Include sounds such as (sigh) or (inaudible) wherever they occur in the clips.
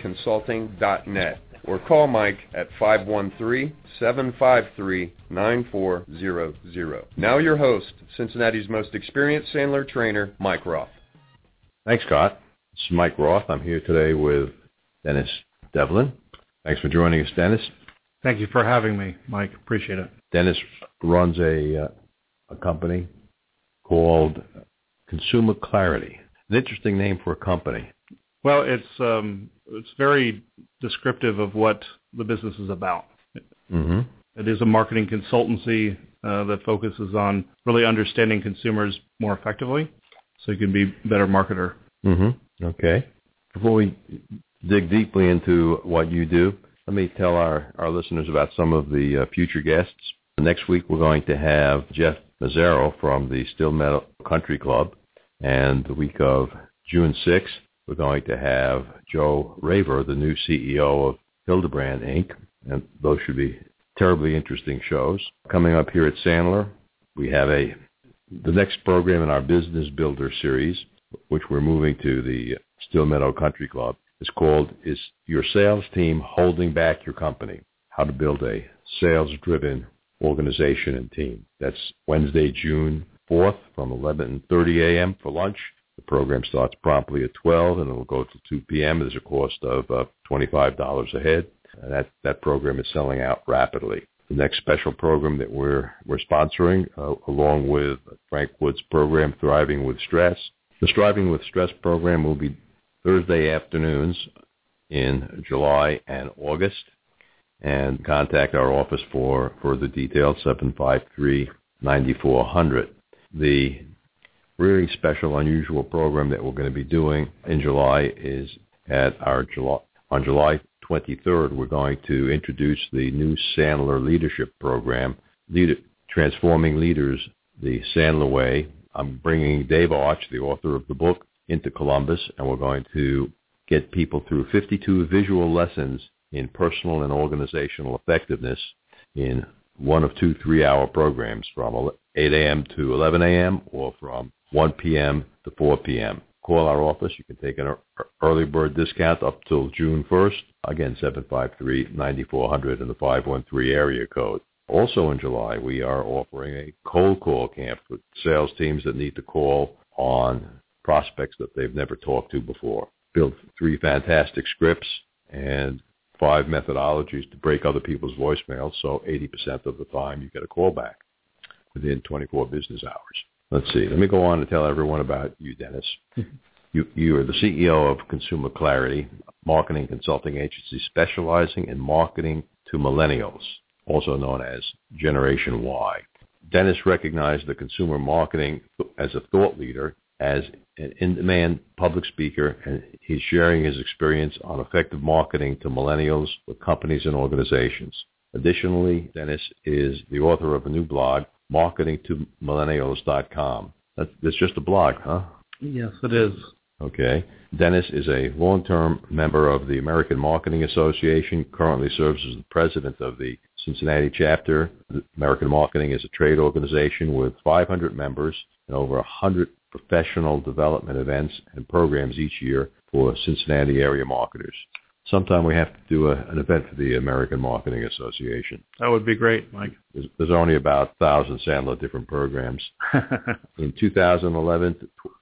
consulting.net or call Mike at 513-753-9400. Now your host, Cincinnati's most experienced Sandler trainer, Mike Roth. Thanks, Scott. This is Mike Roth. I'm here today with Dennis Devlin. Thanks for joining us, Dennis. Thank you for having me, Mike. Appreciate it. Dennis runs a, uh, a company called Consumer Clarity. An interesting name for a company. Well, it's um, it's very descriptive of what the business is about. Mm-hmm. It is a marketing consultancy uh, that focuses on really understanding consumers more effectively, so you can be a better marketer. Mm-hmm. Okay. Before we dig deeply into what you do, let me tell our, our listeners about some of the uh, future guests. Next week, we're going to have Jeff Mazzaro from the Still Meadow Country Club. And the week of June 6th, we're going to have Joe Raver, the new CEO of Hillenbrand Inc., and those should be terribly interesting shows. Coming up here at Sandler, we have a the next program in our Business Builder series, which we're moving to the Still Meadow Country Club, is called Is Your Sales Team Holding Back Your Company? How to Build a Sales-Driven Organization and Team. That's Wednesday, June 4th from 11.30 a.m. for lunch the program starts promptly at 12 and it will go till 2 p.m. There's a cost of uh, $25 a head. And that, that program is selling out rapidly. The next special program that we're, we're sponsoring, uh, along with Frank Wood's program, Thriving with Stress. The Thriving with Stress program will be Thursday afternoons in July and August. And contact our office for further details, 753-9400. The really special, unusual program that we're going to be doing in July is at our July, on July 23rd, we're going to introduce the new Sandler Leadership Program, Leader, Transforming Leaders the Sandler Way. I'm bringing Dave Arch, the author of the book, into Columbus, and we're going to get people through 52 visual lessons in personal and organizational effectiveness in one of two three-hour programs from 8 a.m. to 11 a.m. or from 1 p.m. to 4 p.m. Call our office. You can take an early bird discount up till June 1st. Again, 753-9400 in the 513 area code. Also in July, we are offering a cold call camp with sales teams that need to call on prospects that they've never talked to before. Build three fantastic scripts and five methodologies to break other people's voicemails, so 80% of the time you get a call back within 24 business hours. Let's see. Let me go on to tell everyone about you, Dennis. (laughs) you, you are the CEO of Consumer Clarity, marketing consulting agency specializing in marketing to millennials, also known as Generation Y. Dennis recognized the consumer marketing as a thought leader, as an in-demand public speaker, and he's sharing his experience on effective marketing to millennials with companies and organizations. Additionally, Dennis is the author of a new blog, marketingtomillennials.com. That's, that's just a blog, huh? Yes, it is. Okay. Dennis is a long-term member of the American Marketing Association, currently serves as the president of the Cincinnati chapter. American Marketing is a trade organization with 500 members and over 100 professional development events and programs each year for Cincinnati area marketers sometime we have to do a, an event for the American Marketing Association. That would be great, Mike. There's, there's only about 1,000 Sandler different programs. (laughs) In 2011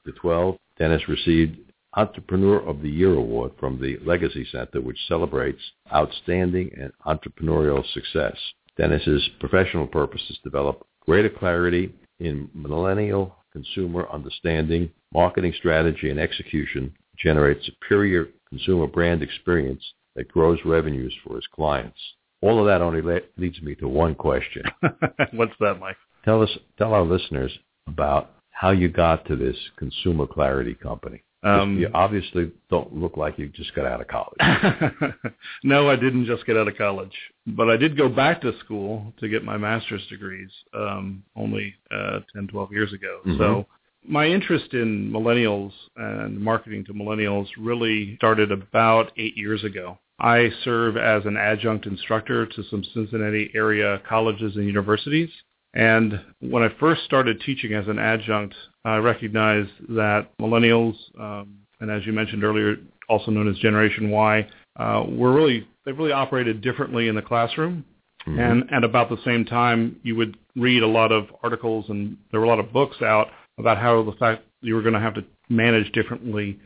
to 12, Dennis received Entrepreneur of the Year award from the Legacy Center, which celebrates outstanding and entrepreneurial success. Dennis's professional purpose is to develop greater clarity in millennial consumer understanding, marketing strategy, and execution, generate superior consumer brand experience that grows revenues for his clients. all of that only le- leads me to one question. (laughs) What's that, Mike? Tell us, tell our listeners about how you got to this Consumer Clarity Company. Um, you obviously don't look like you just got out of college. (laughs) no, I didn't just get out of college, but I did go back to school to get my master's degrees um, only uh, 10, 12 years ago. Mhm. So my interest in millennials and marketing to millennials really started about eight years ago. I serve as an adjunct instructor to some Cincinnati area colleges and universities. And when I first started teaching as an adjunct, I recognized that millennials, um, and as you mentioned earlier, also known as Generation Y, uh, were really they really operated differently in the classroom. Mhm. And at about the same time, you would read a lot of articles and there were a lot of books out about how the fact you were going to have to manage differently.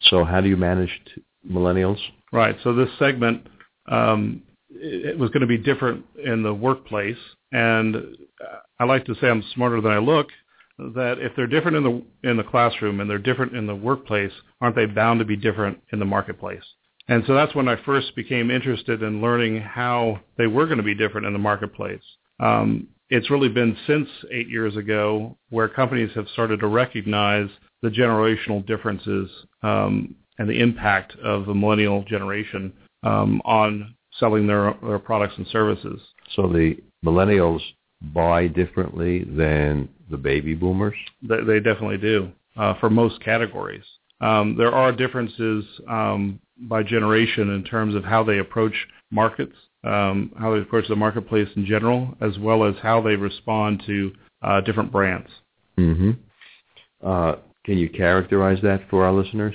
so how do you manage t- millennials? Right. So this segment, um, it, it was going to be different in the workplace. And I like to say I'm smarter than I look. That if they're different in the in the classroom and they're different in the workplace, aren't they bound to be different in the marketplace? And so that's when I first became interested in learning how they were going to be different in the marketplace. Um, it's really been since eight years ago where companies have started to recognize the generational differences um, and the impact of the millennial generation um, on selling their, their products and services. So the millennials buy differently than the baby boomers. They, they definitely do uh, for most categories. Um, there are differences um, by generation in terms of how they approach markets, um, how they approach the marketplace in general, as well as how they respond to uh, different brands. Mm-hmm. Uh, can you characterize that for our listeners?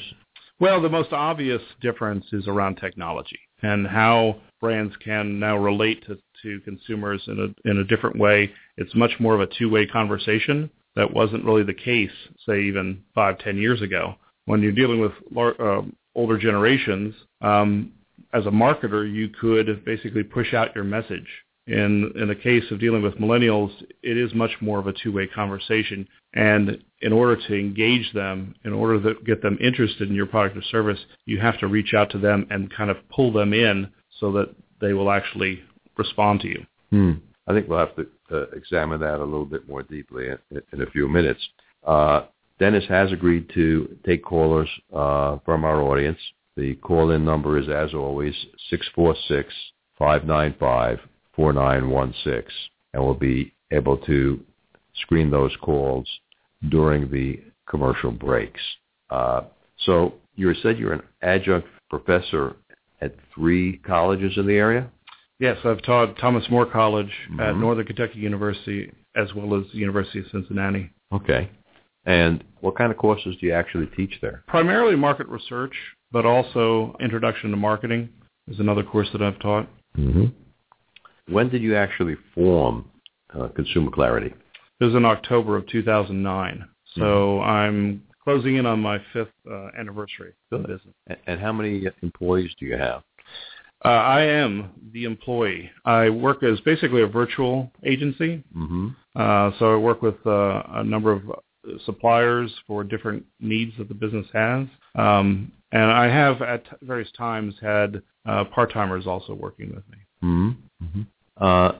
Well, the most obvious difference is around technology and how brands can now relate to, to consumers in a in a different way. It's much more of a two-way conversation. That wasn't really the case, say, even five, ten years ago. When you're dealing with lar- uh, older generations, um, as a marketer, you could basically push out your message. In in the case of dealing with millennials, it is much more of a two-way conversation. And in order to engage them, in order to get them interested in your product or service, you have to reach out to them and kind of pull them in so that they will actually respond to you. Hmm. I think we'll have to uh, examine that a little bit more deeply in, in a few minutes. Uh, Dennis has agreed to take callers uh, from our audience. The call-in number is, as always, 646-595-4916, and we'll be able to screen those calls during the commercial breaks. Uh, so you said you're an adjunct professor at three colleges in the area? Yes, I've taught Thomas More College at Mhm. Northern Kentucky University as well as the University of Cincinnati. Okay. And what kind of courses do you actually teach there? Primarily market research, but also Introduction to Marketing is another course that I've taught. Mm-hmm. When did you actually form uh, Consumer Clarity? It was in October of 2009. So I'm closing in on my fifth uh, anniversary of Good. business. And how many employees do you have? Uh, I am the employee. I work as basically a virtual agency. Mm-hmm. Uh, so I work with uh, a number of uh, suppliers for different needs that the business has. Um, and I have at various times had uh, part-timers also working with me. Mm-hmm. mm-hmm. Uh,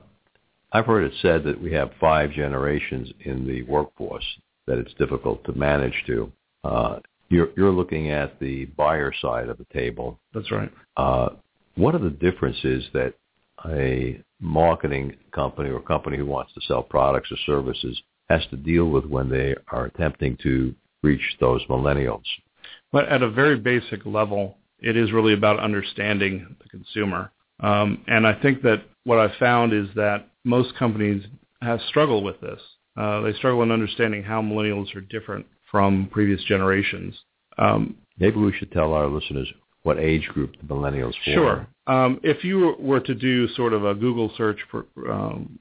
I've heard it said that we have five generations in the workforce that it's difficult to manage to. Uh, you're, you're looking at the buyer side of the table. That's right. Uh, what are the differences that a marketing company or company who wants to sell products or services has to deal with when they are attempting to reach those millennials? But at a very basic level, it is really about understanding the consumer. Um, and I think that what I've found is that most companies have struggled with this. Uh, they struggle in understanding how millennials are different from previous generations. Um, Maybe we should tell our listeners what age group the millennials form. Sure. Um, if you were to do sort of a Google search for, um,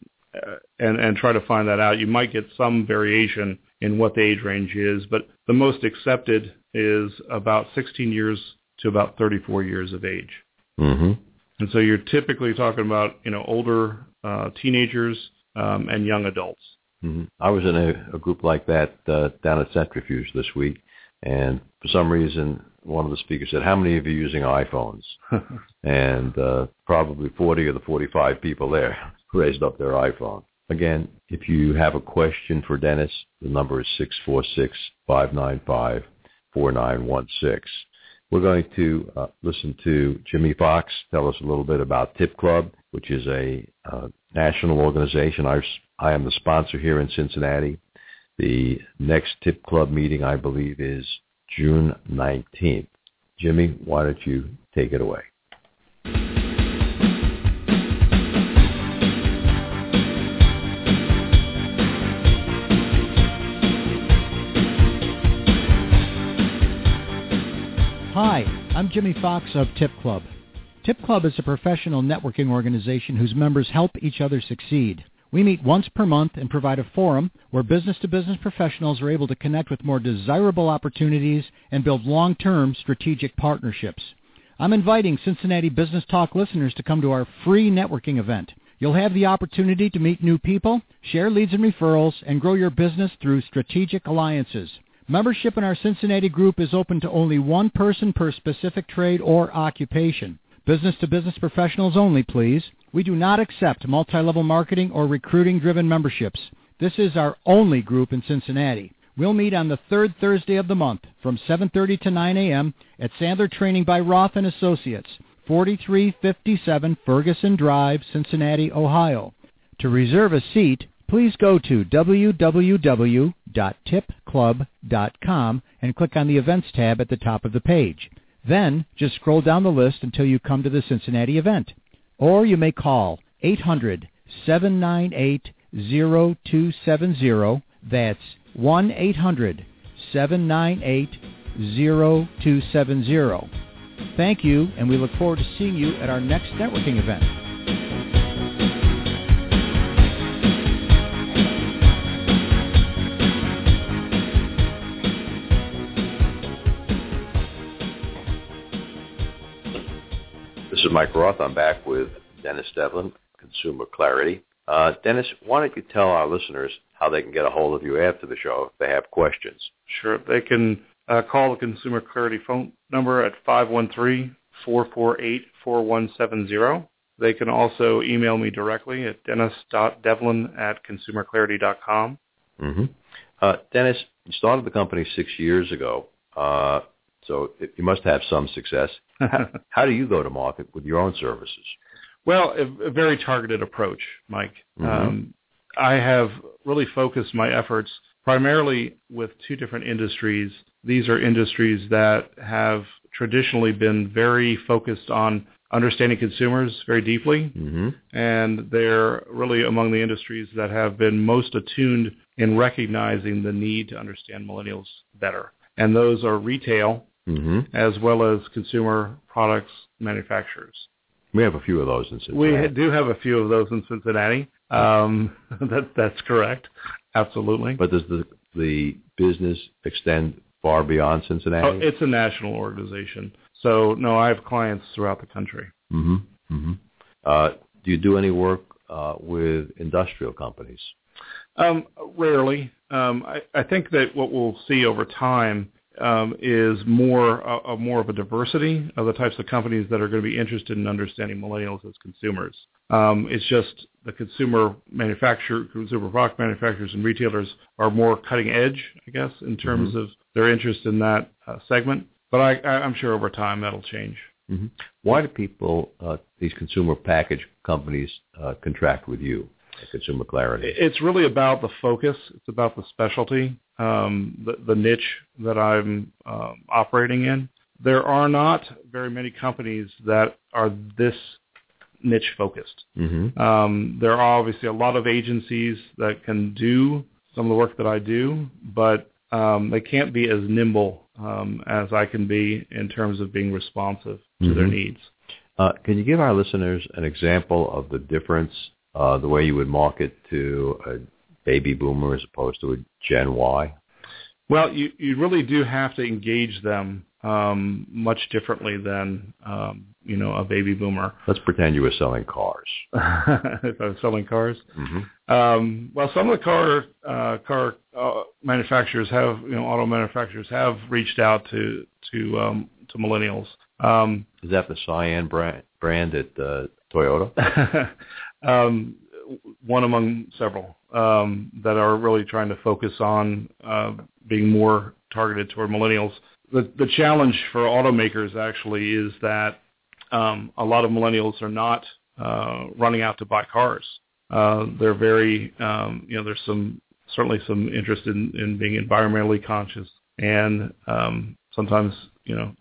and, and try to find that out, you might get some variation in what the age range is, but the most accepted is about 16 years to about 34 years of age. Mm-hmm. And so you're typically talking about, you know, older uh, teenagers um, and young adults. Mm-hmm. I was in a, a group like that uh, down at Cintrifuse this week, and for some reason, one of the speakers said, "How many of you are using iPhones?" (laughs) and uh, probably 40 of the 45 people there raised up their iPhone. Again, if you have a question for Dennis, the number is six four six five nine five four nine one six. We're going to uh, listen to Jimmy Fox tell us a little bit about Tip Club, which is a uh, national organization. I, I am the sponsor here in Cincinnati. The next Tip Club meeting, I believe, is June 19th. Jimmy, why don't you take it away? I'm Jimmy Fox of Tip Club. Tip Club is a professional networking organization whose members help each other succeed. We meet once per month and provide a forum where business-to-business professionals are able to connect with more desirable opportunities and build long-term strategic partnerships. I'm inviting Cincinnati Business Talk listeners to come to our free networking event. You'll have the opportunity to meet new people, share leads and referrals, and grow your business through strategic alliances. Membership in our Cincinnati group is open to only one person per specific trade or occupation. Business-to-business professionals only, please. We do not accept multi-level marketing or recruiting-driven memberships. This is our only group in Cincinnati. We'll meet on the third Thursday of the month from 7.30 to 9 a.m. at Sandler Training by Roth & Associates, 4357 Ferguson Drive, Cincinnati, Ohio. To reserve a seat, please go to www.tipclub.com and click on the Events tab at the top of the page. Then just scroll down the list until you come to the Cincinnati event. Or you may call 800-798-0270. That's 1-800-798-0270. Thank you, and we look forward to seeing you at our next networking event. This is Mike Roth. I'm back with Dennis Devlin, Consumer Clarity. Uh, Dennis, why don't you tell our listeners how they can get a hold of you after the show if they have questions? Sure. They can uh, call the Consumer Clarity phone number at 513-448-4170. They can also email me directly at dennis.devlin at consumerclarity.com. Mm-hmm. Uh, Dennis, you started the company six years ago. So you must have some success. how, (laughs) how, do you go to market with your own services? Well, a, a very targeted approach, Mike. Mm-hmm. Um, I have really focused my efforts primarily with two different industries. These are industries that have traditionally been very focused on understanding consumers very deeply, mm-hmm. and they're really among the industries that have been most attuned in recognizing the need to understand millennials better. And those are retail, mm-hmm. as well as consumer products manufacturers. We have a few of those in Cincinnati. We do have a few of those in Cincinnati. Um, (laughs) that, that's correct. Absolutely. But does the the business extend far beyond Cincinnati? Oh, it's a national organization. So no, I have clients throughout the country. Mm-hmm. Mm-hmm. Uh, do you do any work uh, with industrial companies? Um, rarely. Um, I, I think that what we'll see over time um, is more uh, more of a diversity of the types of companies that are going to be interested in understanding millennials as consumers. Um, it's just the consumer manufacturer, consumer product manufacturers and retailers are more cutting edge, I guess, in terms mm-hmm. of their interest in that uh, segment. But I, I'm sure over time that'll change. Mm-hmm. Why do people, uh, these consumer package companies, uh, contract with you? Consumer clarity. It's really about the focus. It's about the specialty um, the, the niche that I'm um, operating in. There are not very many companies that are this niche focused. Mm-hmm. Um, there are obviously a lot of agencies that can do some of the work that I do, but um, they can't be as nimble um, as I can be in terms of being responsive to mm-hmm. their needs. Uh, can you give our listeners an example of the difference, uh, the way you would market to a baby boomer as opposed to a Gen Y? Well, you you really do have to engage them um, much differently than um, you know a baby boomer. Let's pretend you were selling cars. (laughs) if I was selling cars, mm-hmm. um, well, some of the car uh, car uh, manufacturers have you know auto manufacturers have reached out to to um, to millennials. Um, Is that the Scion brand brand at uh, Toyota? (laughs) um, one among several um, that are really trying to focus on uh, being more targeted toward millennials. The, the challenge for automakers actually is that um, a lot of millennials are not uh, running out to buy cars. Uh, they're very, um, you know, there's some certainly some interest in, in being environmentally conscious, and um, sometimes, you know,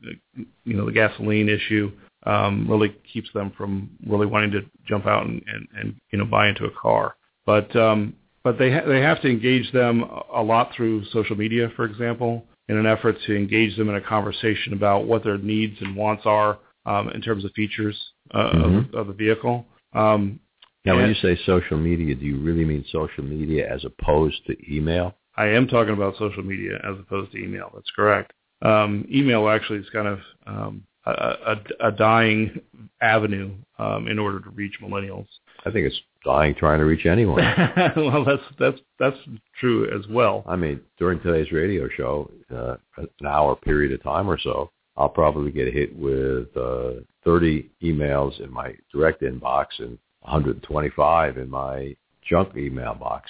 you know, the gasoline issue um, really keeps them from really wanting to jump out and, and, and you know buy into a car. But um, but they ha- they have to engage them a lot through social media, for example, in an effort to engage them in a conversation about what their needs and wants are um, in terms of features uh, Mhm. of, of the vehicle. Um, Now, when you say social media, do you really mean social media as opposed to email? I am talking about social media as opposed to email. That's correct. Um, email actually is kind of um, a, a, a dying avenue um, in order to reach millennials. I think it's dying trying to reach anyone. (laughs) well, that's that's that's true as well. I mean, during today's radio show, uh, an hour period of time or so, I'll probably get hit with uh, 30 emails in my direct inbox and 125 in my junk email box.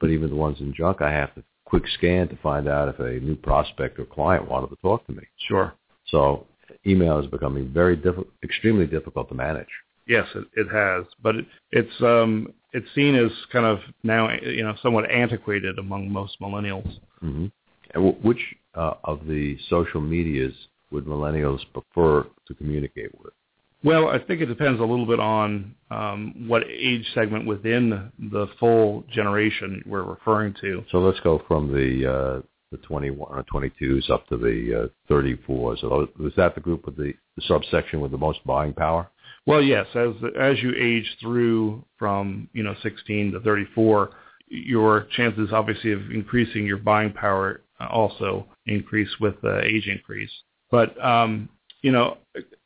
But even the ones in junk, I have to quick scan to find out if a new prospect or client wanted to talk to me. Sure. So email is becoming very difficult, extremely difficult to manage. Yes, it, it has, but it, it's um, it's seen as kind of now you know somewhat antiquated among most millennials. hmm And w- which uh, of the social medias would millennials prefer to communicate with? Well, I think it depends a little bit on um, what age segment within the full generation we're referring to. So let's go from the uh, the 21 or 22s up to the uh, 34s. So is that the group with the, the subsection with the most buying power? Well, yes, as as you age through from you know 16 to 34, your chances obviously of increasing your buying power uh, also increase with the age increase. But um, you know,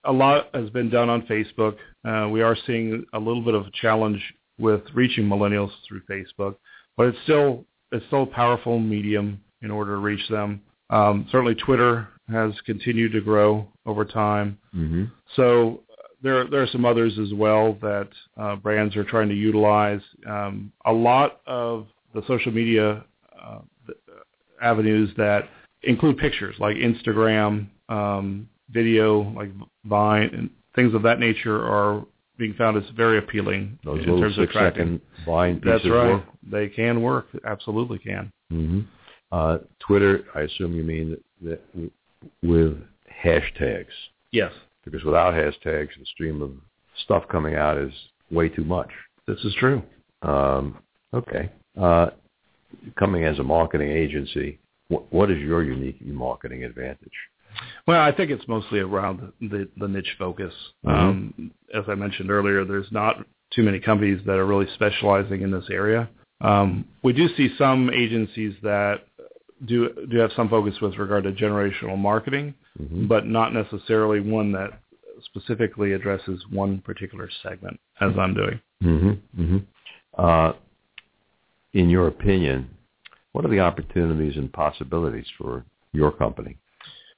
a lot has been done on Facebook. Uh, we are seeing a little bit of a challenge with reaching millennials through Facebook, but it's still it's still a powerful medium in order to reach them. Um, certainly, Twitter has continued to grow over time. Mm-hmm. So there there are some others as well that uh, brands are trying to utilize. Um, a lot of the social media uh, avenues that include pictures like Instagram, um, video like Vine, and things of that nature are being found as very appealing Those in terms of attracting. Vine pieces That's right. work. They can work. Absolutely can. hmm Uh, Twitter, I assume you mean that, that with hashtags, Yes, because without hashtags, the stream of stuff coming out is way too much. this is true. Um, okay. Uh, coming as a marketing agency, wh- what is your unique marketing advantage? Well, I think it's mostly around the, the niche focus. Um, as I mentioned earlier, there's not too many companies that are really specializing in this area. Um, we do see some agencies that do do have some focus with regard to generational marketing, Mhm. but not necessarily one that specifically addresses one particular segment, as I'm doing. hmm hmm Uh, in your opinion, what are the opportunities and possibilities for your company?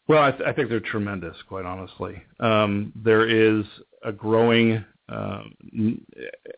Well, I, th- I think they're tremendous, quite honestly. Um, there is a growing uh, n-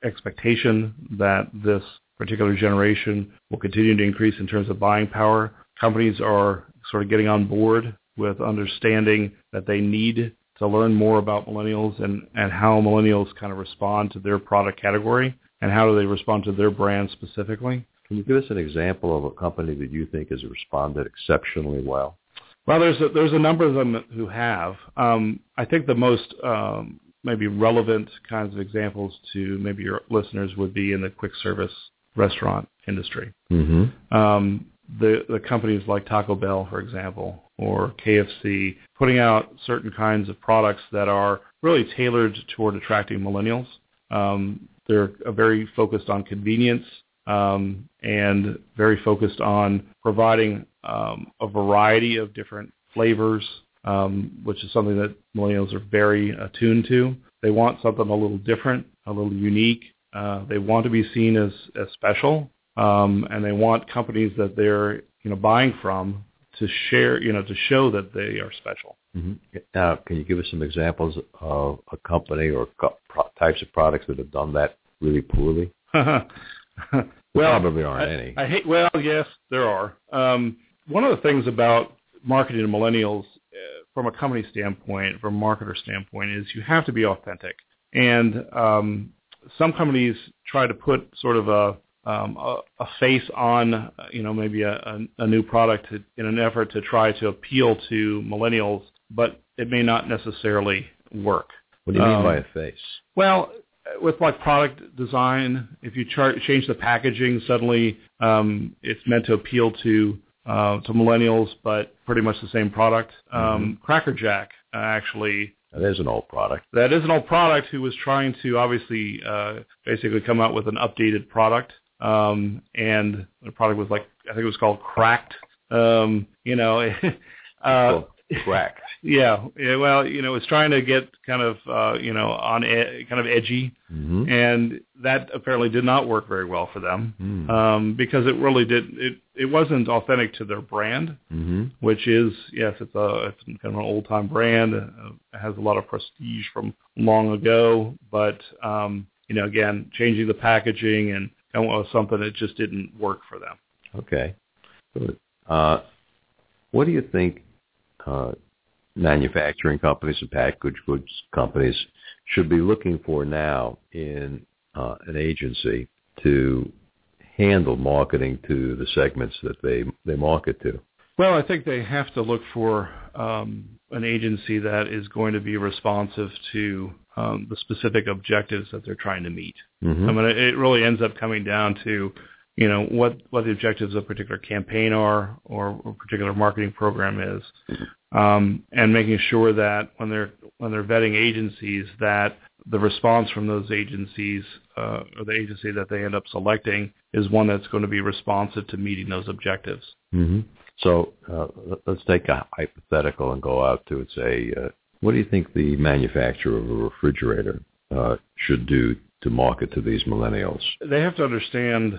expectation that this particular generation will continue to increase in terms of buying power. Companies are sort of getting on board with understanding that they need to learn more about millennials and, and how millennials kind of respond to their product category and how do they respond to their brand specifically. Can you give us an example of a company that you think has responded exceptionally well? Well, there's a, there's a number of them who have. Um, I think the most um, maybe relevant kinds of examples to maybe your listeners would be in the quick service restaurant industry. Mm-hmm. Um, the the companies like Taco Bell, for example, or KFC, putting out certain kinds of products that are really tailored toward attracting millennials. Um, they're very focused on convenience um, and very focused on providing um, a variety of different flavors, um, which is something that millennials are very attuned to. They want something a little different, a little unique. Uh, they want to be seen as, as special, um, and they want companies that they're you know buying from to share, you know, to show that they are special. Mm-hmm. Now, can you give us some examples of a company or co- pro- types of products that have done that really poorly? (laughs) well, probably aren't I, any. I hate. Well, yes, there are. Um, one of the things about marketing to millennials, uh, from a company standpoint, from a marketer standpoint, is you have to be authentic. And um, some companies try to put sort of a um, a, a face on, you know, maybe a, a, a new product to, in an effort to try to appeal to millennials, but it may not necessarily work. What do you mean Um, by a face? Well, with like product design, if you char- change the packaging, suddenly um, it's meant to appeal to uh, to millennials, but pretty much the same product. Um, Cracker Jack uh, actually That is an old product. that is an old product who was trying to obviously uh, basically come out with an updated product. Um, and the product was like I think it was called Cracked. Um, you know, (laughs) uh, Well, crack. yeah, yeah. Well, you know, it's trying to get kind of uh, you know on e- kind of edgy, Mm-hmm. and that apparently did not work very well for them Mm. um, because it really did it. It wasn't authentic to their brand Mm-hmm. which is yes, it's a it's kind of an old time brand. Uh, it has a lot of prestige from long ago, but um, you know, again, changing the packaging and and was something that just didn't work for them. Okay. Good. Uh, what do you think uh, manufacturing companies and packaged goods companies should be looking for now in uh, an agency to handle marketing to the segments that they they market to? Well, I think they have to look for um, an agency that is going to be responsive to um, the specific objectives that they're trying to meet. Mm-hmm. I mean, it really ends up coming down to, you know, what what the objectives of a particular campaign are or a particular marketing program is, um, and making sure that when they're when they're vetting agencies, that the response from those agencies uh, or the agency that they end up selecting is one that's going to be responsive to meeting those objectives. Mm-hmm. So uh, let- let's take a hypothetical and go out to and say, uh, what do you think the manufacturer of a refrigerator uh, should do to market to these millennials? they have to understand,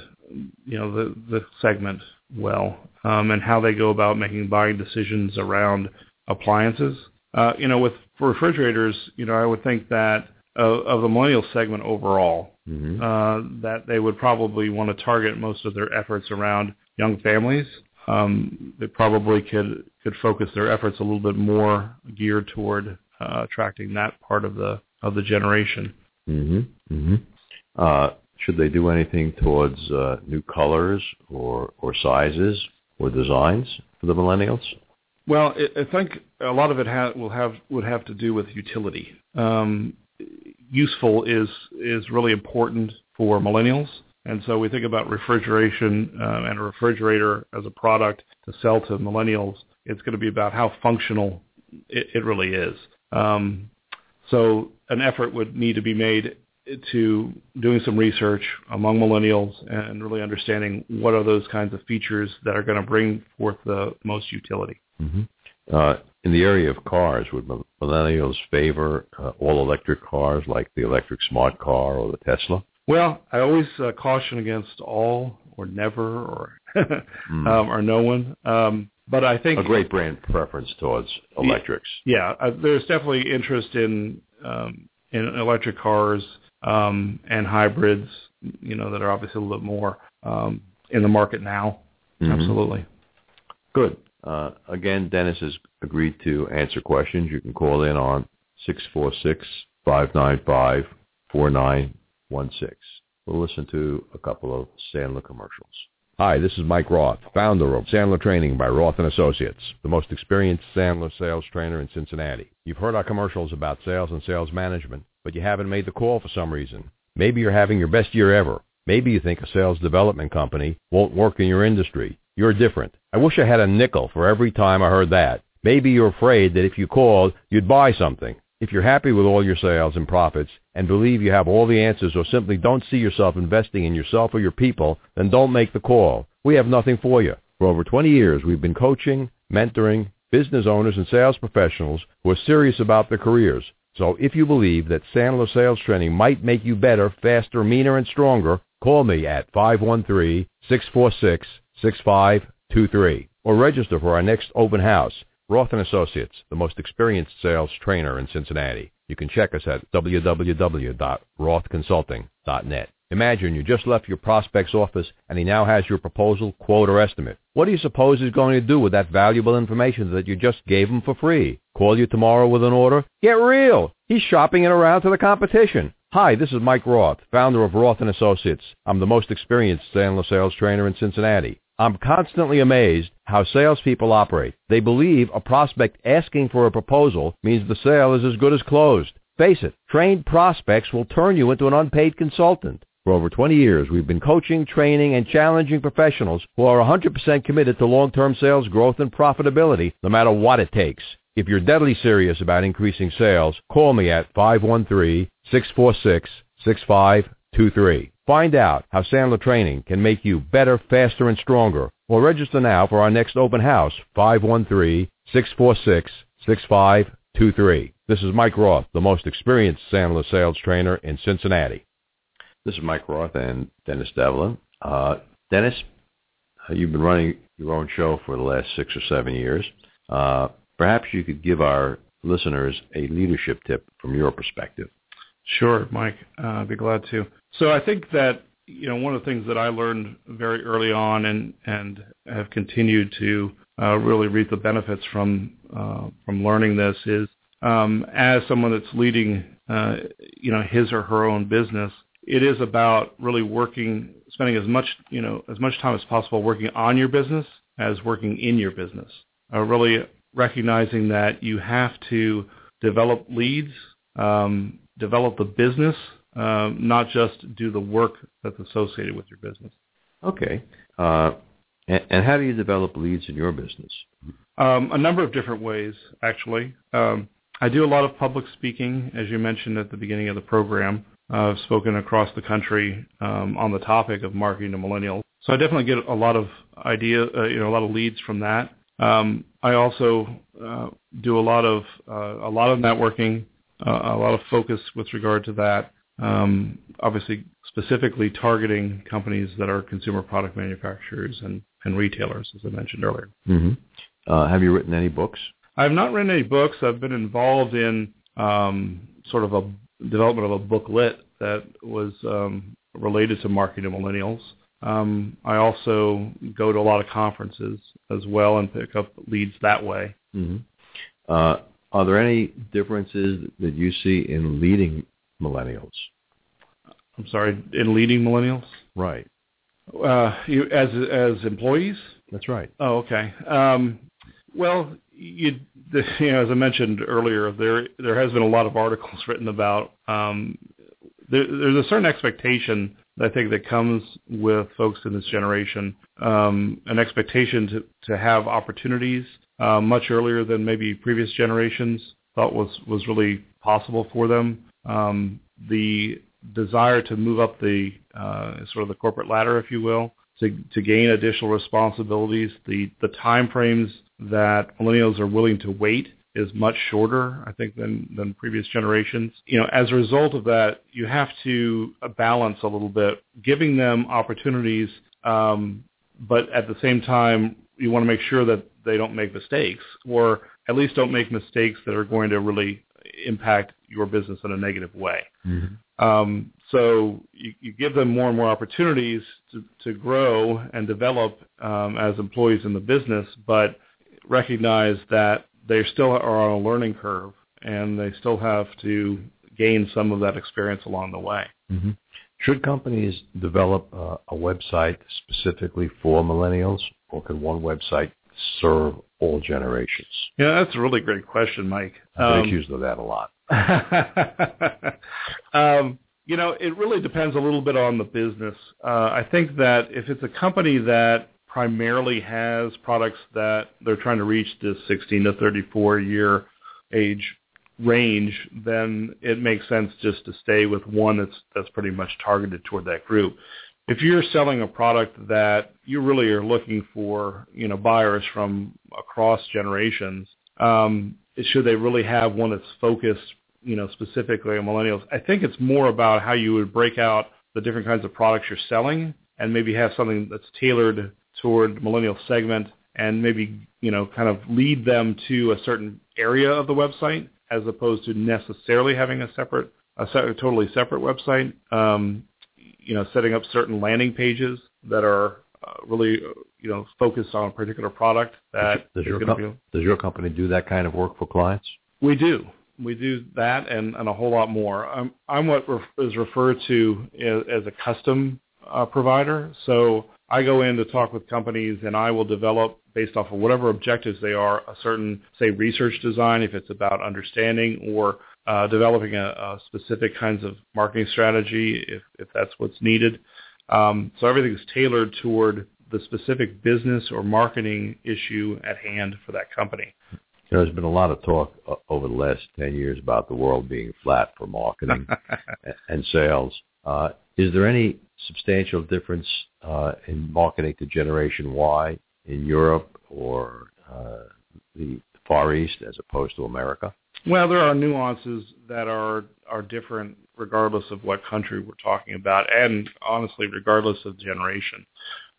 you know, the the segment well, um, and how they go about making buying decisions around appliances. Uh, you know, with for refrigerators, you know, I would think that uh, of the millennial segment overall, Mm-hmm. uh, that they would probably want to target most of their efforts around young families. Um, they probably could could focus their efforts a little bit more geared toward uh, attracting that part of the of the generation. Mm-hmm. Mm-hmm. Uh, should they do anything towards uh, new colors or or sizes or designs for the millennials? Well, I I think a lot of it ha- will have would have to do with utility. Um, useful is is really important for millennials, and so we think about refrigeration uh, and a refrigerator as a product to sell to millennials. It's going to be about how functional it, it really is. Um, so an effort would need to be made to doing some research among millennials and really understanding what are those kinds of features that are going to bring forth the most utility. Mm-hmm. Uh, in the area of cars, would millennials favor uh, all-electric cars like the electric smart car or the Tesla? Well, I always uh, caution against all or never or (laughs) Mm. um, or no one. Um, but I think A great brand preference towards electrics. yeah, uh, there's definitely interest in um, in electric cars um, and hybrids. You know that are obviously a little bit more um, in the market now. Mhm. Absolutely. Good. Uh, again, Dennis has agreed to answer questions. You can call in on 646-595-4916. We'll listen to a couple of Sandler commercials. Hi, this is Mike Roth, founder of Sandler Training by Roth Associates, the most experienced Sandler sales trainer in Cincinnati. You've heard our commercials about sales and sales management, but you haven't made the call for some reason. Maybe you're having your best year ever. Maybe you think a sales development company won't work in your industry. You're different. I wish I had a nickel for every time I heard that. Maybe you're afraid that if you called, you'd buy something. If you're happy with all your sales and profits and believe you have all the answers or simply don't see yourself investing in yourself or your people, then don't make the call. We have nothing for you. For over 20 years, we've been coaching, mentoring business owners and sales professionals who are serious about their careers. So if you believe that Sandler sales training might make you better, faster, meaner, and stronger, call me at 513-646-6523. or register for our next open house. Roth & Associates, the most experienced sales trainer in Cincinnati. You can check us at www.rothconsulting.net. Imagine you just left your prospect's office and he now has your proposal, quote, or estimate. What do you suppose he's going to do with that valuable information that you just gave him for free? Call you tomorrow with an order? Get real! He's shopping it around to the competition. Hi, this is Mike Roth, founder of Roth & Associates. I'm the most experienced sales trainer in Cincinnati. I'm constantly amazed how salespeople operate. They believe a prospect asking for a proposal means the sale is as good as closed. Face it, trained prospects will turn you into an unpaid consultant. For over 20 years, we've been coaching, training, and challenging professionals who are 100% committed to long-term sales growth and profitability, no matter what it takes. If you're deadly serious about increasing sales, call me at 513-646-6523. Find out how Sandler Training can make you better, faster, and stronger. Or register now for our next open house, 513-646-6523. This is Mike Roth, the most experienced Sandler sales trainer in Cincinnati. This is Mike Roth and Dennis Devlin. Uh, Dennis, uh, you've been running your own show for the last six or seven years. Uh, perhaps you could give our listeners a leadership tip from your perspective. Sure, Mike. Uh, I'd be glad to. So I think that you know one of the things that I learned very early on and and have continued to uh, really reap the benefits from uh, from learning this is um, as someone that's leading uh, you know his or her own business, it is about really working, spending as much you know as much time as possible working on your business as working in your business. Uh, really recognizing that you have to develop leads, um, develop the business, um, not just do the work that's associated with your business. Okay. Uh, and, and, how do you develop leads in your business? Um, a number of different ways, actually. Um, I do a lot of public speaking, as you mentioned at the beginning of the program. Uh, I've spoken across the country um, on the topic of marketing to millennials. So I definitely get a lot of idea, uh, you know, a lot of leads from that. Um, I also uh, do a lot of uh, a lot of networking, uh, a lot of focus with regard to that. Um, obviously, specifically targeting companies that are consumer product manufacturers and, and retailers, as I mentioned earlier. Mm-hmm. Uh, have you written any books? I have not written any books. I've been involved in um, sort of a development of a booklet that was um, related to marketing to millennials. Um, I also go to a lot of conferences as well and pick up leads that way. Mm-hmm. Uh, are there any differences that you see in leading millennials? I'm sorry, in leading millennials? Right. Uh, you, as as employees? That's right. Oh, okay. Um, well, you, the, you know, as I mentioned earlier, there there has been a lot of articles (laughs) written about. Um, there, there's a certain expectation I think that comes with folks in this generation, um, an expectation to, to have opportunities uh, much earlier than maybe previous generations thought was, was really possible for them. Um, the desire to move up the uh, sort of the corporate ladder, if you will, to, to gain additional responsibilities, the, the time frames that millennials are willing to wait is much shorter, I think, than, than previous generations. You know, as a result of that, you have to balance a little bit, giving them opportunities, um, but at the same time, you want to make sure that they don't make mistakes, or at least don't make mistakes that are going to really impact your business in a negative way. Mm-hmm. Um, so you, you, give them more and more opportunities to, to grow and develop um, as employees in the business, but recognize that they still are on a learning curve and they still have to gain some of that experience along the way. Mm-hmm. Should companies develop uh, a website specifically for millennials, or can one website serve all generations? Yeah, that's a really great question, Mike. I've been um, accused of that a lot. (laughs) um, you know, it really depends a little bit on the business. Uh, I think that if it's a company that primarily has products that they're trying to reach this 16 to 34 year age range, then it makes sense just to stay with one that's that's pretty much targeted toward that group. If you're selling a product that you really are looking for, you know, buyers from across generations, um, should they really have one that's focused, you know, specifically on millennials? I think it's more about how you would break out the different kinds of products you're selling and maybe have something that's tailored toward millennial segment and maybe you know kind of lead them to a certain area of the website as opposed to necessarily having a separate a, totally separate website. Um, you know, setting up certain landing pages that are uh, really you know focused on a particular product that does, your com- be- does your company do that kind of work for clients? we do. We do that and, and a whole lot more. I'm, I'm what ref- is referred to as, as a custom uh, provider. So I go in to talk with companies and I will develop based off of whatever objectives they are, a certain, say, research design if it's about understanding or uh, developing a, a specific kinds of marketing strategy if, if that's what's needed. Um, so everything is tailored toward the specific business or marketing issue at hand for that company. You know, there's been a lot of talk uh, over the last 10 years about the world being flat for marketing (laughs) and sales. Uh, is there any substantial difference uh, in marketing to Generation Y in Europe or uh, the Far East as opposed to America? Well, there are nuances that are are different regardless of what country we're talking about, and honestly, regardless of generation.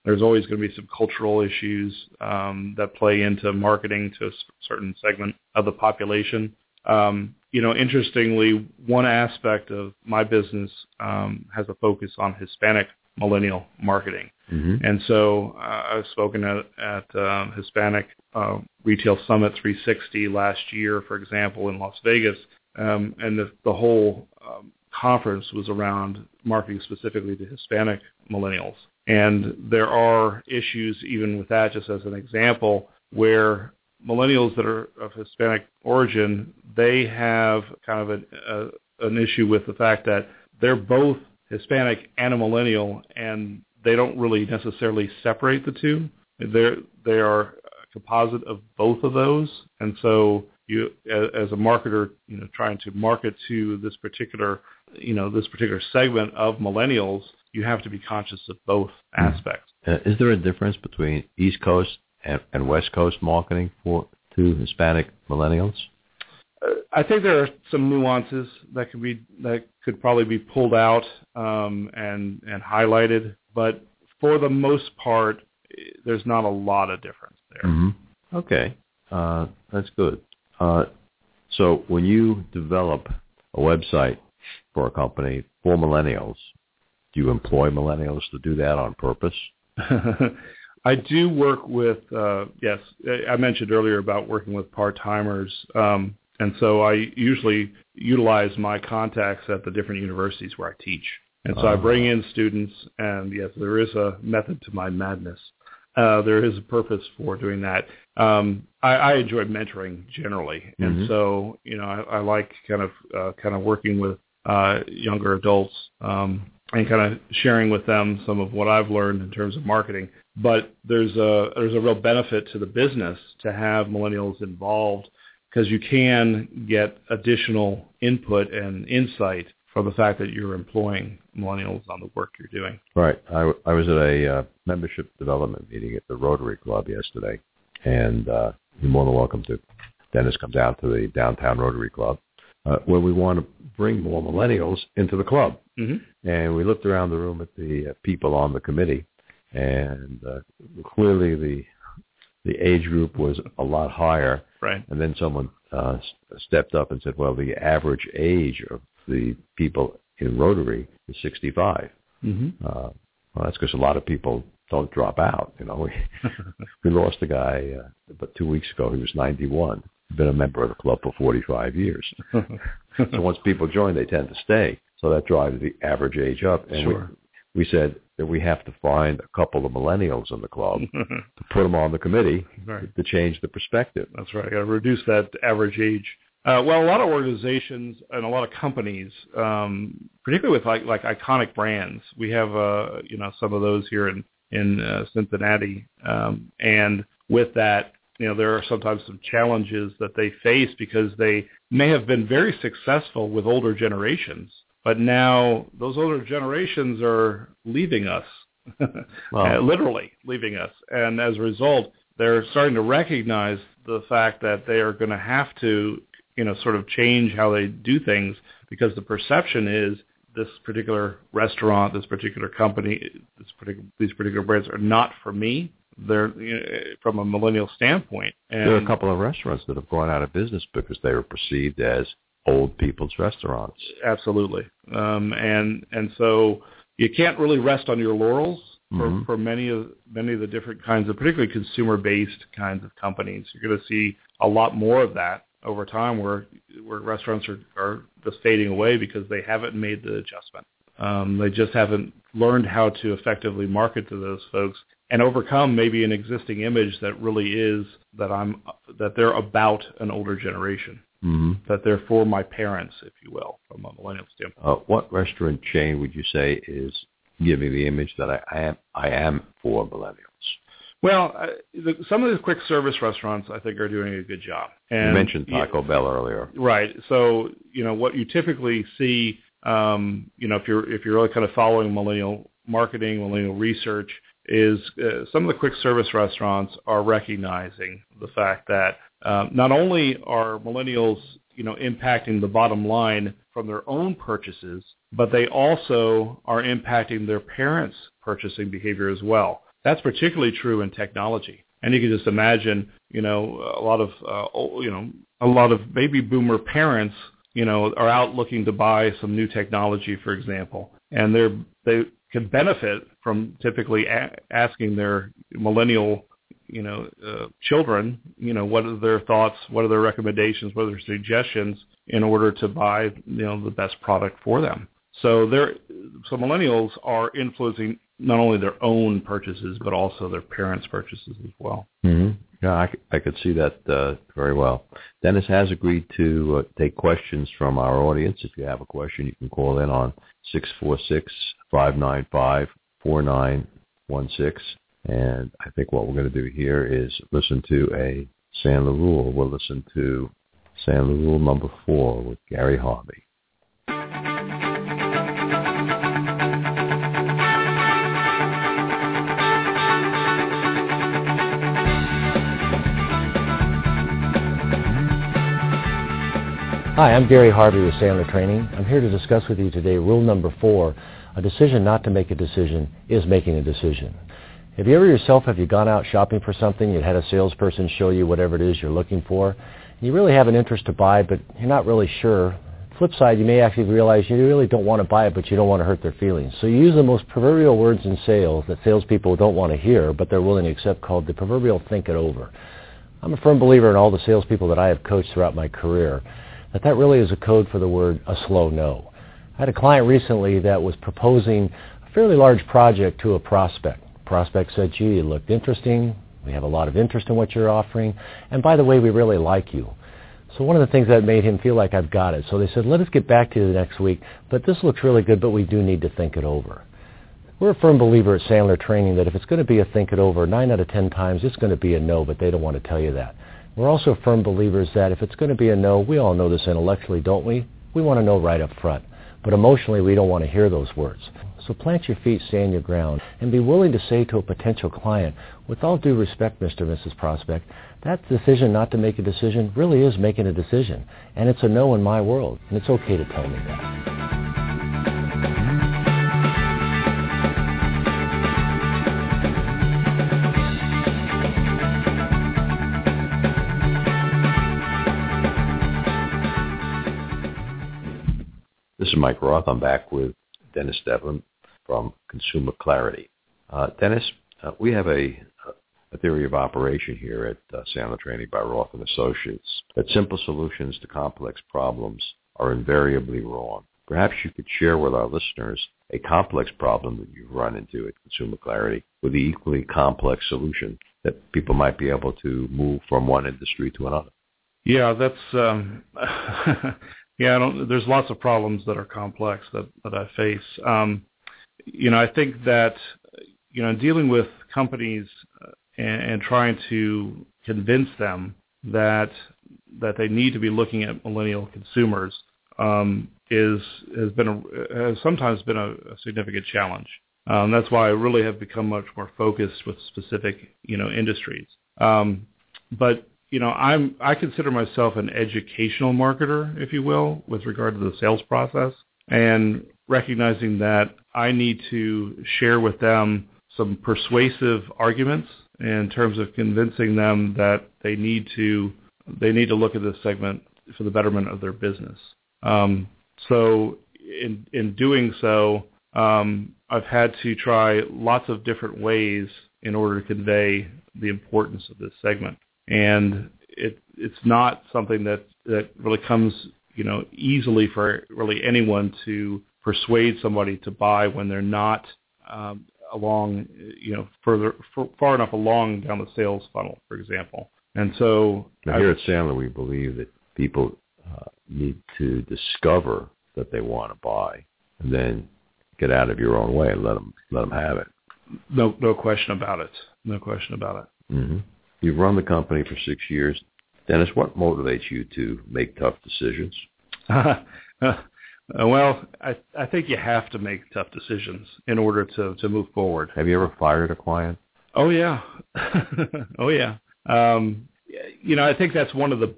There's always going to be some cultural issues um, that play into marketing to a certain segment of the population. Um, you know, interestingly, one aspect of my business um, has a focus on Hispanic millennial marketing. Mm-hmm. And so uh, I've spoken at, at um, Hispanic uh, Retail Summit 360 last year, for example, in Las Vegas, um, and the, the whole um, conference was around marketing specifically to Hispanic millennials. And there are issues even with that, just as an example, where millennials that are of Hispanic origin, they have kind of an, an issue with the fact that they're both Hispanic and a millennial, and they don't really necessarily separate the two. They're they are a composite of both of those, and so you, as a marketer, you know, trying to market to this particular, you know, this particular segment of millennials, you have to be conscious of both aspects. Uh, is there a difference between East Coast and, and West Coast marketing for to Hispanic millennials? Uh, I think there are some nuances that could be that could probably be pulled out um, and and highlighted, but for the most part, there's not a lot of difference there. Mm-hmm. Okay, uh, that's good. Uh, so when you develop a website for a company for millennials, do you employ millennials to do that on purpose? (laughs) I do work with uh, yes. I mentioned earlier about working with part timers, um, and so I usually utilize my contacts at the different universities where I teach. And so I Uh-huh. bring in students, and yes, there is a method to my madness. Uh, there is a purpose for doing that. Um, I, I enjoy mentoring generally, and Mhm. so you know I, I like kind of uh, kind of working with uh, younger adults um, and kind of sharing with them some of what I've learned in terms of marketing. But there's a there's a real benefit to the business to have millennials involved because you can get additional input and insight from the fact that you're employing millennials on the work you're doing. Right. I, I was at a uh, membership development meeting at the Rotary Club yesterday, and uh, you're more than welcome to. Dennis come down to the downtown Rotary Club, uh, where we want to bring more millennials into the club. Mm-hmm. And we looked around the room at the uh, people on the committee, and uh, clearly the the age group was a lot higher. Right. And then someone uh, stepped up and said, "Well, the average age of the people in Rotary is 65." Mm-hmm. Uh, well, that's because a lot of people don't drop out. You know, (laughs) we we lost a guy uh, about two weeks ago. He was 91. Been a member of the club for 45 years. (laughs) so once people join, they tend to stay. So that drives the average age up. And Sure. we, we said that we have to find a couple of millennials in the club (laughs) to put them on the committee right. to change the perspective. That's right. Got to reduce that average age. Uh, well, a lot of organizations and a lot of companies, um, particularly with like like iconic brands, we have uh, you know some of those here in in uh, Cincinnati, um, and with that, you know there are sometimes some challenges that they face because they may have been very successful with older generations, but now those older generations are leaving us, (laughs) Well- Uh, literally leaving us, and as a result, they're starting to recognize the fact that they are going to have to, you know, sort of change how they do things because the perception is this particular restaurant, this particular company, this particular, these particular brands are not for me. They're you know, from a millennial standpoint. And there are a couple of restaurants that have gone out of business because they were perceived as old people's restaurants. Absolutely, um, and and so you can't really rest on your laurels for, Mhm. for many of many of the different kinds of, particularly consumer-based kinds of companies. You're going to see a lot more of that over time, where where restaurants are are just fading away because they haven't made the adjustment. Um, they just haven't learned how to effectively market to those folks and overcome maybe an existing image that really is that I'm that they're about an older generation, hmm that they're for my parents, if you will, from a millennial standpoint. Uh, what restaurant chain would you say is giving the image that I, I am I am for millennials? Well, uh, the, some of the quick service restaurants I think are doing a good job. And you mentioned Taco Bell earlier. Right. So, you know, what you typically see, um, you know, if you're if you're really kind of following millennial marketing, millennial research, is uh, some of the quick service restaurants are recognizing the fact that uh, not only are millennials, you know, impacting the bottom line from their own purchases, but they also are impacting their parents' purchasing behavior as well. That's particularly true in technology. And you can just imagine, you know, a lot of, uh, you know, a lot of baby boomer parents, you know, are out looking to buy some new technology, for example, and they're they can benefit from typically a- asking their millennial, you know, uh, children, you know, what are their thoughts, what are their recommendations, what are their suggestions in order to buy, you know, the best product for them. So they're so millennials are influencing not only their own purchases but also their parents' purchases as well. hmm Yeah, I could see that uh, very well. Dennis has agreed to uh, take questions from our audience. If you have a question, you can call in on six four six five nine five four nine one six. And I think what we're going to do here is listen to a Sandler Rule. We'll listen to Sandler Rule number four with Gary Harvey. Hi, I'm Gary Harvey with Sandler Training. I'm here to discuss with you today rule number four. A decision not to make a decision is making a decision. Have you ever yourself, have you gone out shopping for something, you had a salesperson show you whatever it is you're looking for, you really have an interest to buy, but you're not really sure. Flip side, you may actually realize you really don't want to buy it, but you don't want to hurt their feelings. So you use the most proverbial words in sales that salespeople don't want to hear, but they're willing to accept called the proverbial think it over. I'm a firm believer in all the salespeople that I have coached throughout my career that that really is a code for the word a slow no. I had a client recently that was proposing a fairly large project to a prospect. Prospect said, gee, it looked interesting. We have a lot of interest in what you're offering. And by the way, we really like you. So one of the things that made him feel like I've got it. So they said, let us get back to you next week, but this looks really good, but we do need to think it over. We're a firm believer at Sandler Training that if it's going to be a think it over, nine out of ten times it's going to be a no, but they don't want to tell you that. We're also firm believers that if it's going to be a no, we all know this intellectually, don't we? We want to know right up front. But emotionally, we don't want to hear those words. So plant your feet, stand your ground, and be willing to say to a potential client, with all due respect, Mr. and Mrs. Prospect, that decision not to make a decision really is making a decision. And it's a no in my world, and it's okay to tell me that. This is Mike Roth. I'm back with Dennis Devlin from Consumer Clarity. Uh, Dennis, uh, we have a, a theory of operation here at uh, Sandler Training by Roth and Associates that simple solutions to complex problems are invariably wrong. Perhaps you could share with our listeners a complex problem that you've run into at Consumer Clarity with the equally complex solution that people might be able to move from one industry to another. Yeah, that's um, (laughs) yeah. I don't, there's lots of problems that are complex that that I face. Um, you know, I think that you know, dealing with companies uh, and, and trying to convince them that that they need to be looking at millennial consumers um, is has been a, has sometimes been a, a significant challenge. Um, that's why I really have become much more focused with specific you know industries. Um, but you know, I'm I consider myself an educational marketer, if you will, with regard to the sales process, and recognizing that I need to share with them some persuasive arguments in terms of convincing them that they need to they need to look at this segment for the betterment of their business. Um, so in in doing so, um, I've had to try lots of different ways in order to convey the importance of this segment, and it it's not something that that really comes you know easily for really anyone to persuade somebody to buy when they're not um, along you know further far enough along down the sales funnel, for example. And so now, here at Sandler, we believe that people uh, need to discover that they want to buy, and then get out of your own way and let them let them have it. No, no question about it. No question about it. Mm-hmm. You've run the company for six years, Dennis. What motivates you to make tough decisions? (laughs) well, I I think you have to make tough decisions in order to to move forward. Have you ever fired a client? Oh yeah, (laughs) oh yeah. Um, you know, I think that's one of the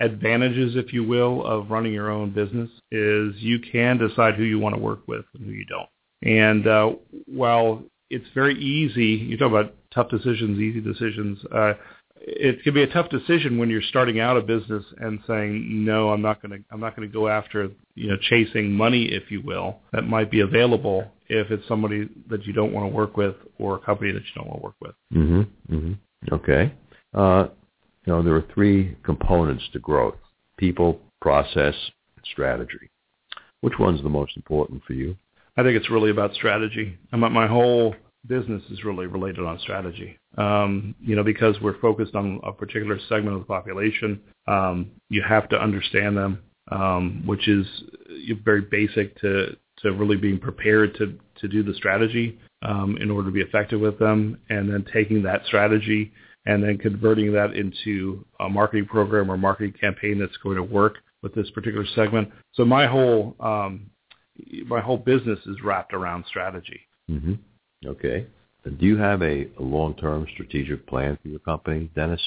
advantages, if you will, of running your own business is you can decide who you want to work with and who you don't. And uh, while it's very easy, you talk about tough decisions, easy decisions. Uh, it can be a tough decision when you're starting out a business and saying, no, I'm not going to, I'm not going to go after, you know, chasing money, if you will, that might be available if it's somebody that you don't want to work with or a company that you don't want to work with. Mm-hmm. mm-hmm. Okay. Uh, you know, there are three components to growth: people, process, strategy. Which one's the most important for you? I think it's really about strategy. My, my whole business is really related on strategy. Um, you know, because we're focused on a particular segment of the population, um, you have to understand them, um, which is very basic to to really being prepared to to do the strategy um, in order to be effective with them, and then taking that strategy and then converting that into a marketing program or marketing campaign that's going to work with this particular segment. So my whole um, my whole business is wrapped around strategy. Mm-hmm. Okay. Do you have a, long-term strategic plan for your company, Dennis?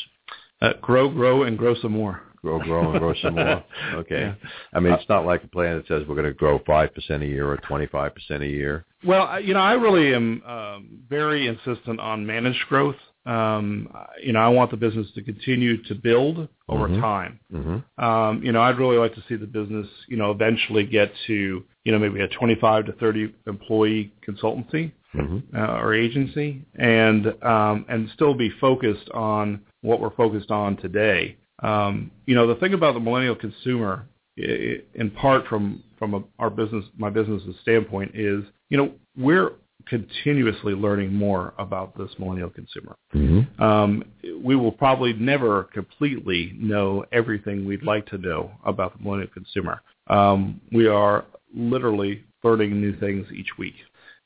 Uh, grow, grow, and grow some more. Grow, grow, and grow some more. (laughs) Okay. Yeah. I mean, it's not like a plan that says we're going to grow five percent a year or twenty-five percent a year. Well, you know, I really am um, very insistent on managed growth. Um, you know, I want the business to continue to build over mm-hmm. time. Mm-hmm. Um, you know, I'd really like to see the business, you know, eventually get to, you know, maybe a 25 to 30 employee consultancy mm-hmm. uh, or agency, and um, and still be focused on what we're focused on today. Um, you know, the thing about the millennial consumer, in part from from a, our business, my business's standpoint, is you know we're continuously learning more about this millennial consumer. Mm-hmm. Um, we will probably never completely know everything we'd like to know about the millennial consumer. Um, we are literally learning new things each week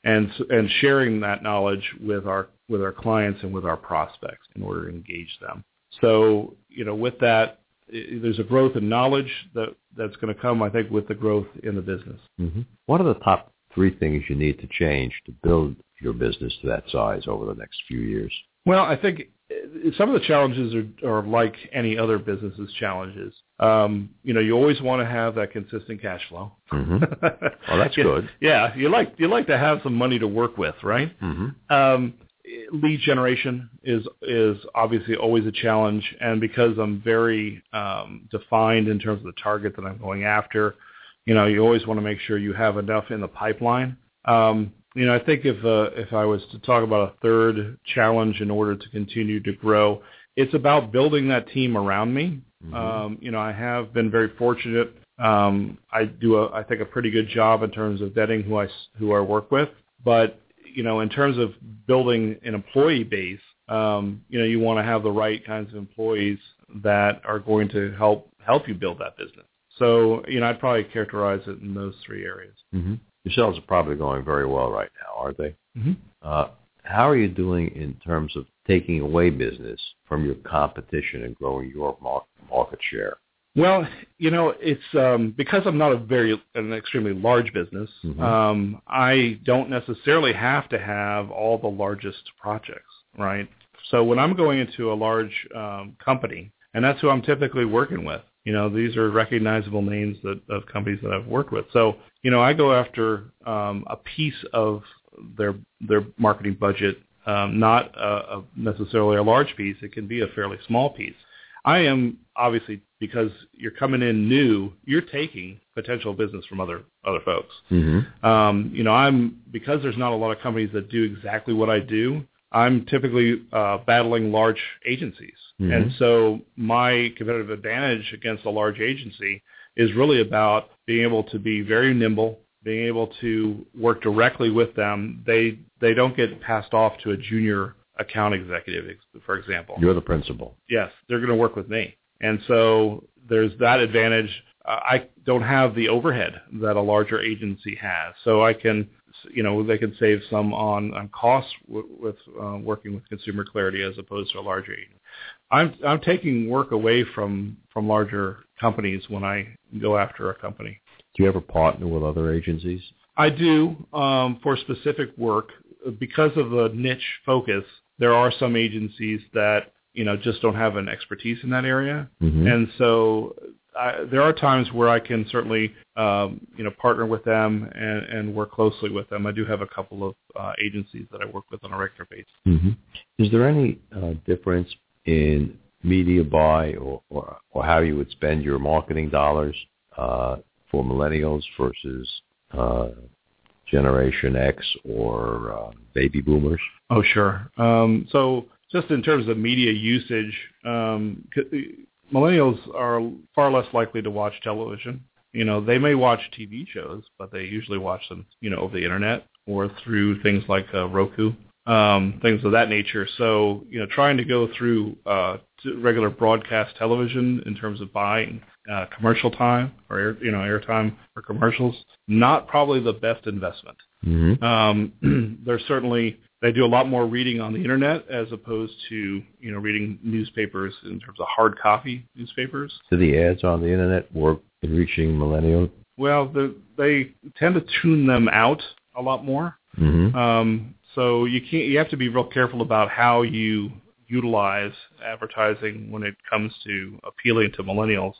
and and sharing that knowledge with our with our clients and with our prospects in order to engage them. So you know, with that, there's a growth in knowledge that that's going to come, I think, with the growth in the business. Mm-hmm. What are the top three things you need to change to build your business to that size over the next few years? Well, I think uh, some of the challenges are, are like any other business's challenges. Um, you know, you always want to have that consistent cash flow. Mm-hmm. (laughs) Well, that's good. yeah, you like you like to have some money to work with, right? Mm-hmm. Um, lead generation is is obviously always a challenge, and because I'm very um, defined in terms of the target that I'm going after, you know, you always want to make sure you have enough in the pipeline. Um, you know, I think if uh, if I was to talk about a third challenge in order to continue to grow, it's about building that team around me. Mm-hmm. Um, you know, I have been very fortunate. Um, I do, a, I think, a pretty good job in terms of vetting who I who I work with. But you know, in terms of building an employee base, um, you know, you want to have the right kinds of employees that are going to help help you build that business. So, you know, I'd probably characterize it in those three areas. Mm-hmm. Your sales are probably going very well right now, aren't they? Mm-hmm. Uh, how are you doing in terms of taking away business from your competition and growing your market share? Well, you know, it's um, because I'm not a very an extremely large business. Mhm. Um, I don't necessarily have to have all the largest projects, right? So when I'm going into a large um, company, and that's who I'm typically working with, you know, these are recognizable names that of companies that I've worked with. So, you know, I go after um, a piece of their their marketing budget um, not a, a necessarily a large piece. It can be a fairly small piece. I am obviously because you're coming in new, you're taking potential business from other other folks. Mm-hmm. Um, you know, I'm because there's not a lot of companies that do exactly what I do. I'm typically uh, battling large agencies, Mhm. and so my competitive advantage against a large agency is really about being able to be very nimble, being able to work directly with them. They they don't get passed off to a junior account executive, for example. You're the principal. Yes, they're going to work with me. And so there's that advantage. Uh, I don't have the overhead that a larger agency has. So I can, you know, they can save some on, on costs w- with uh, working with consumer clarity as opposed to a larger agency. I'm, I'm taking work away from, from larger companies when I go after a company. Do you ever partner with other agencies? I do um, for specific work because of the niche focus. There are some agencies that you know just don't have an expertise in that area, Mm-hmm. and so I, there are times where I can certainly um, you know partner with them and, and work closely with them. I do have a couple of uh, agencies that I work with on a regular basis. hmm Is there any uh, difference in media buy or, or, or how you would spend your marketing dollars uh, for millennials versus uh, Generation X or uh, baby boomers? Oh, sure. Um, so just in terms of media usage, um, millennials are far less likely to watch television. You know, they may watch TV shows, but they usually watch them, you know, over the internet or through things like uh, Roku, um, things of that nature. So, you know, trying to go through uh, regular broadcast television in terms of buying uh, commercial time or air, you know airtime for commercials, not probably the best investment. Mm-hmm. Um, (clears throat) there's certainly they do a lot more reading on the internet as opposed to you know reading newspapers in terms of hard copy newspapers. Do the ads on the internet work in reaching millennials? Well, the, they tend to tune them out a lot more. Mm-hmm. Um, so you can't you have to be real careful about how you utilize advertising when it comes to appealing to millennials.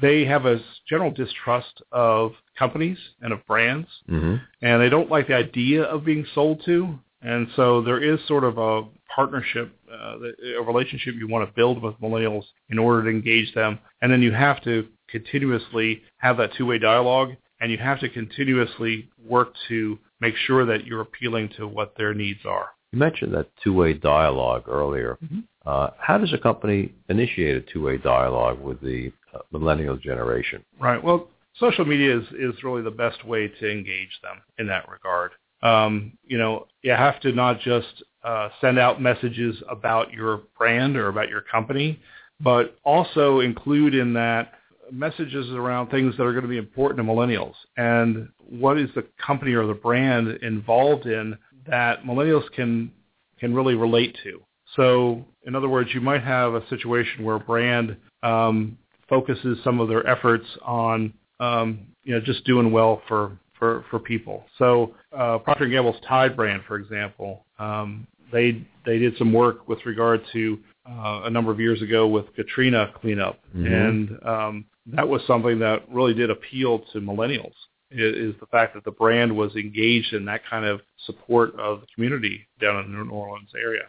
They have a general distrust of companies and of brands Mm-hmm. and they don't like the idea of being sold to. And so there is sort of a partnership, uh, a relationship you want to build with millennials in order to engage them. And then you have to continuously have that two-way dialogue, and you have to continuously work to make sure that you're appealing to what their needs are. You mentioned that two-way dialogue earlier. Mhm. Uh, how does a company initiate a two-way dialogue with the uh, millennial generation? Right. Well, social media is, is really the best way to engage them in that regard. Um, you know, you have to not just uh, send out messages about your brand or about your company, but also include in that messages around things that are going to be important to millennials and what is the company or the brand involved in that millennials can can really relate to. So, in other words, you might have a situation where a brand um, focuses some of their efforts on um, you know just doing well for for for people. So, uh, Procter and Gamble's Tide brand, for example, um, they they did some work with regard to uh, a number of years ago with Katrina cleanup, Mhm. and um, that was something that really did appeal to millennials. Is the fact that the brand was engaged in that kind of support of the community down in the New Orleans area.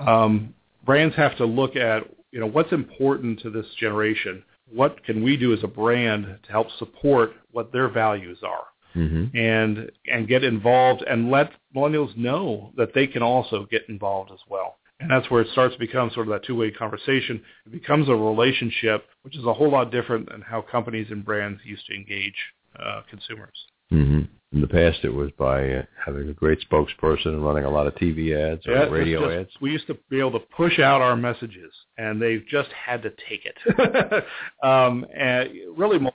Um, brands have to look at you know what's important to this generation. What can we do as a brand to help support what their values are? Mm-hmm. and and get involved and let millennials know that they can also get involved as well. And that's where it starts to become sort of that two-way conversation. It becomes a relationship, which is a whole lot different than how companies and brands used to engage uh, consumers. Mm-hmm. In the past, it was by uh, having a great spokesperson and running a lot of TV ads or Yeah, radio just- ads. We used to be able to push out our messages, and they've just had to take it. (laughs) um, and really, mo-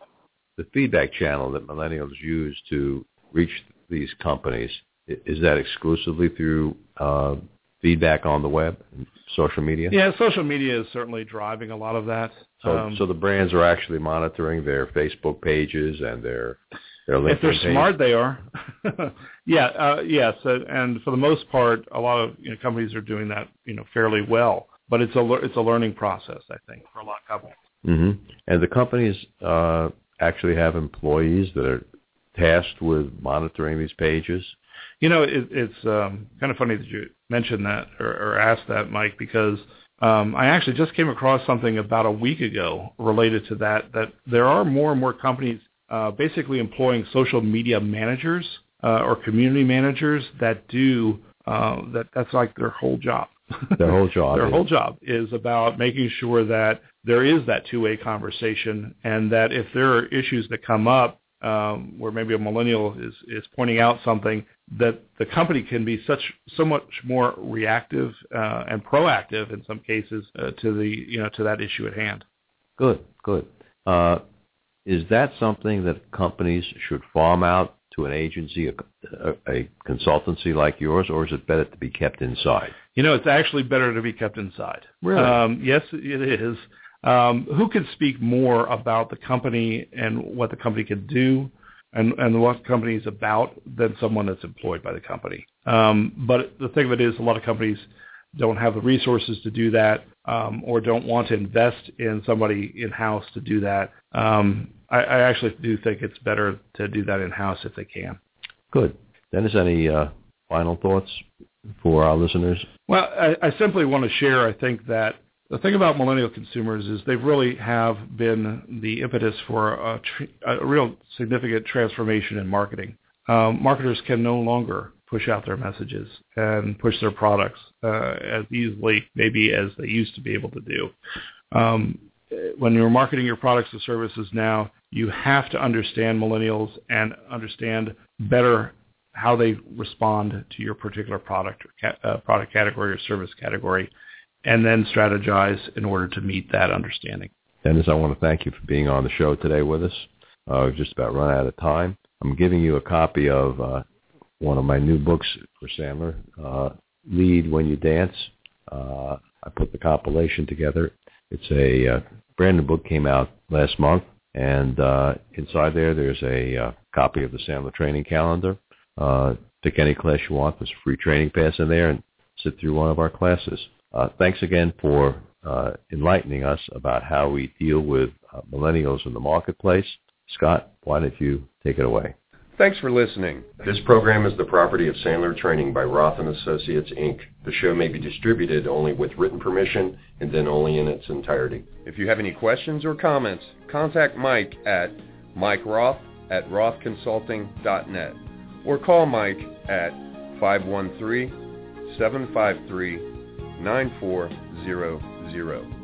The feedback channel that millennials use to reach these companies is that exclusively through uh, feedback on the web, and social media. yeah, social media is certainly driving a lot of that. So, Um, so the brands are actually monitoring their Facebook pages and their their LinkedIn if they're page. smart, they are. (laughs) yeah, uh, yes, uh, and for the most part, a lot of you know, companies are doing that, you know, fairly well. But it's a it's a learning process, I think, for a lot of companies. hmm And the companies uh, actually have employees that are tasked with monitoring these pages. You know, it, it's um, kind of funny that you mentioned that or, or ask that, Mike, because um, I actually just came across something about a week ago related to that. That there are more and more companies uh, basically employing social media managers uh, or community managers that do uh, that. That's like their whole job. Their whole job. (laughs) their whole job is about making sure that there is that two-way conversation, and that if there are issues that come up um, where maybe a millennial is is pointing out something that the company can be such so much more reactive uh, and proactive in some cases uh, to the you know to that issue at hand. Good, good. Uh, is that something that companies should farm out to an agency, a, a, a consultancy like yours, or is it better to be kept inside? You know, it's actually better to be kept inside. Really? Um, yes, it is. Um, who can speak more about the company and what the company can do and, and what the company is about than someone that's employed by the company? Um, but the thing of it is, a lot of companies don't have the resources to do that um, or don't want to invest in somebody in-house to do that. Um, I, I actually do think it's better to do that in-house if they can. Good. Dennis, any uh, final thoughts for our listeners? Well, I, I simply want to share, I think, that the thing about millennial consumers is they really have been the impetus for a, tr- a real significant transformation in marketing. Um, marketers can no longer push out their messages and push their products uh, as easily maybe as they used to be able to do. Um, when you're marketing your products and services now, you have to understand millennials and understand better how they respond to your particular product or ca- uh, product category or service category and then strategize in order to meet that understanding. Dennis, I want to thank you for being on the show today with us. Uh, we've just about run out of time. I'm giving you a copy of uh, one of my new books for Sandler, uh, Lead When You Dance. Uh, I put the compilation together. It's a uh, brand new book came out last month, and uh, inside there there's a uh, copy of the Sandler training calendar. Uh, pick any class you want. There's a free training pass in there, and sit through one of our classes. Uh, thanks again for uh, enlightening us about how we deal with uh, millennials in the marketplace. Scott, why don't you take it away? Thanks for listening. This program is the property of Sandler Training by Roth and Associates, Inc. The show may be distributed only with written permission and then only in its entirety. If you have any questions or comments, contact Mike at Mike Roth at rothconsulting.net or call Mike at 513 753 9400.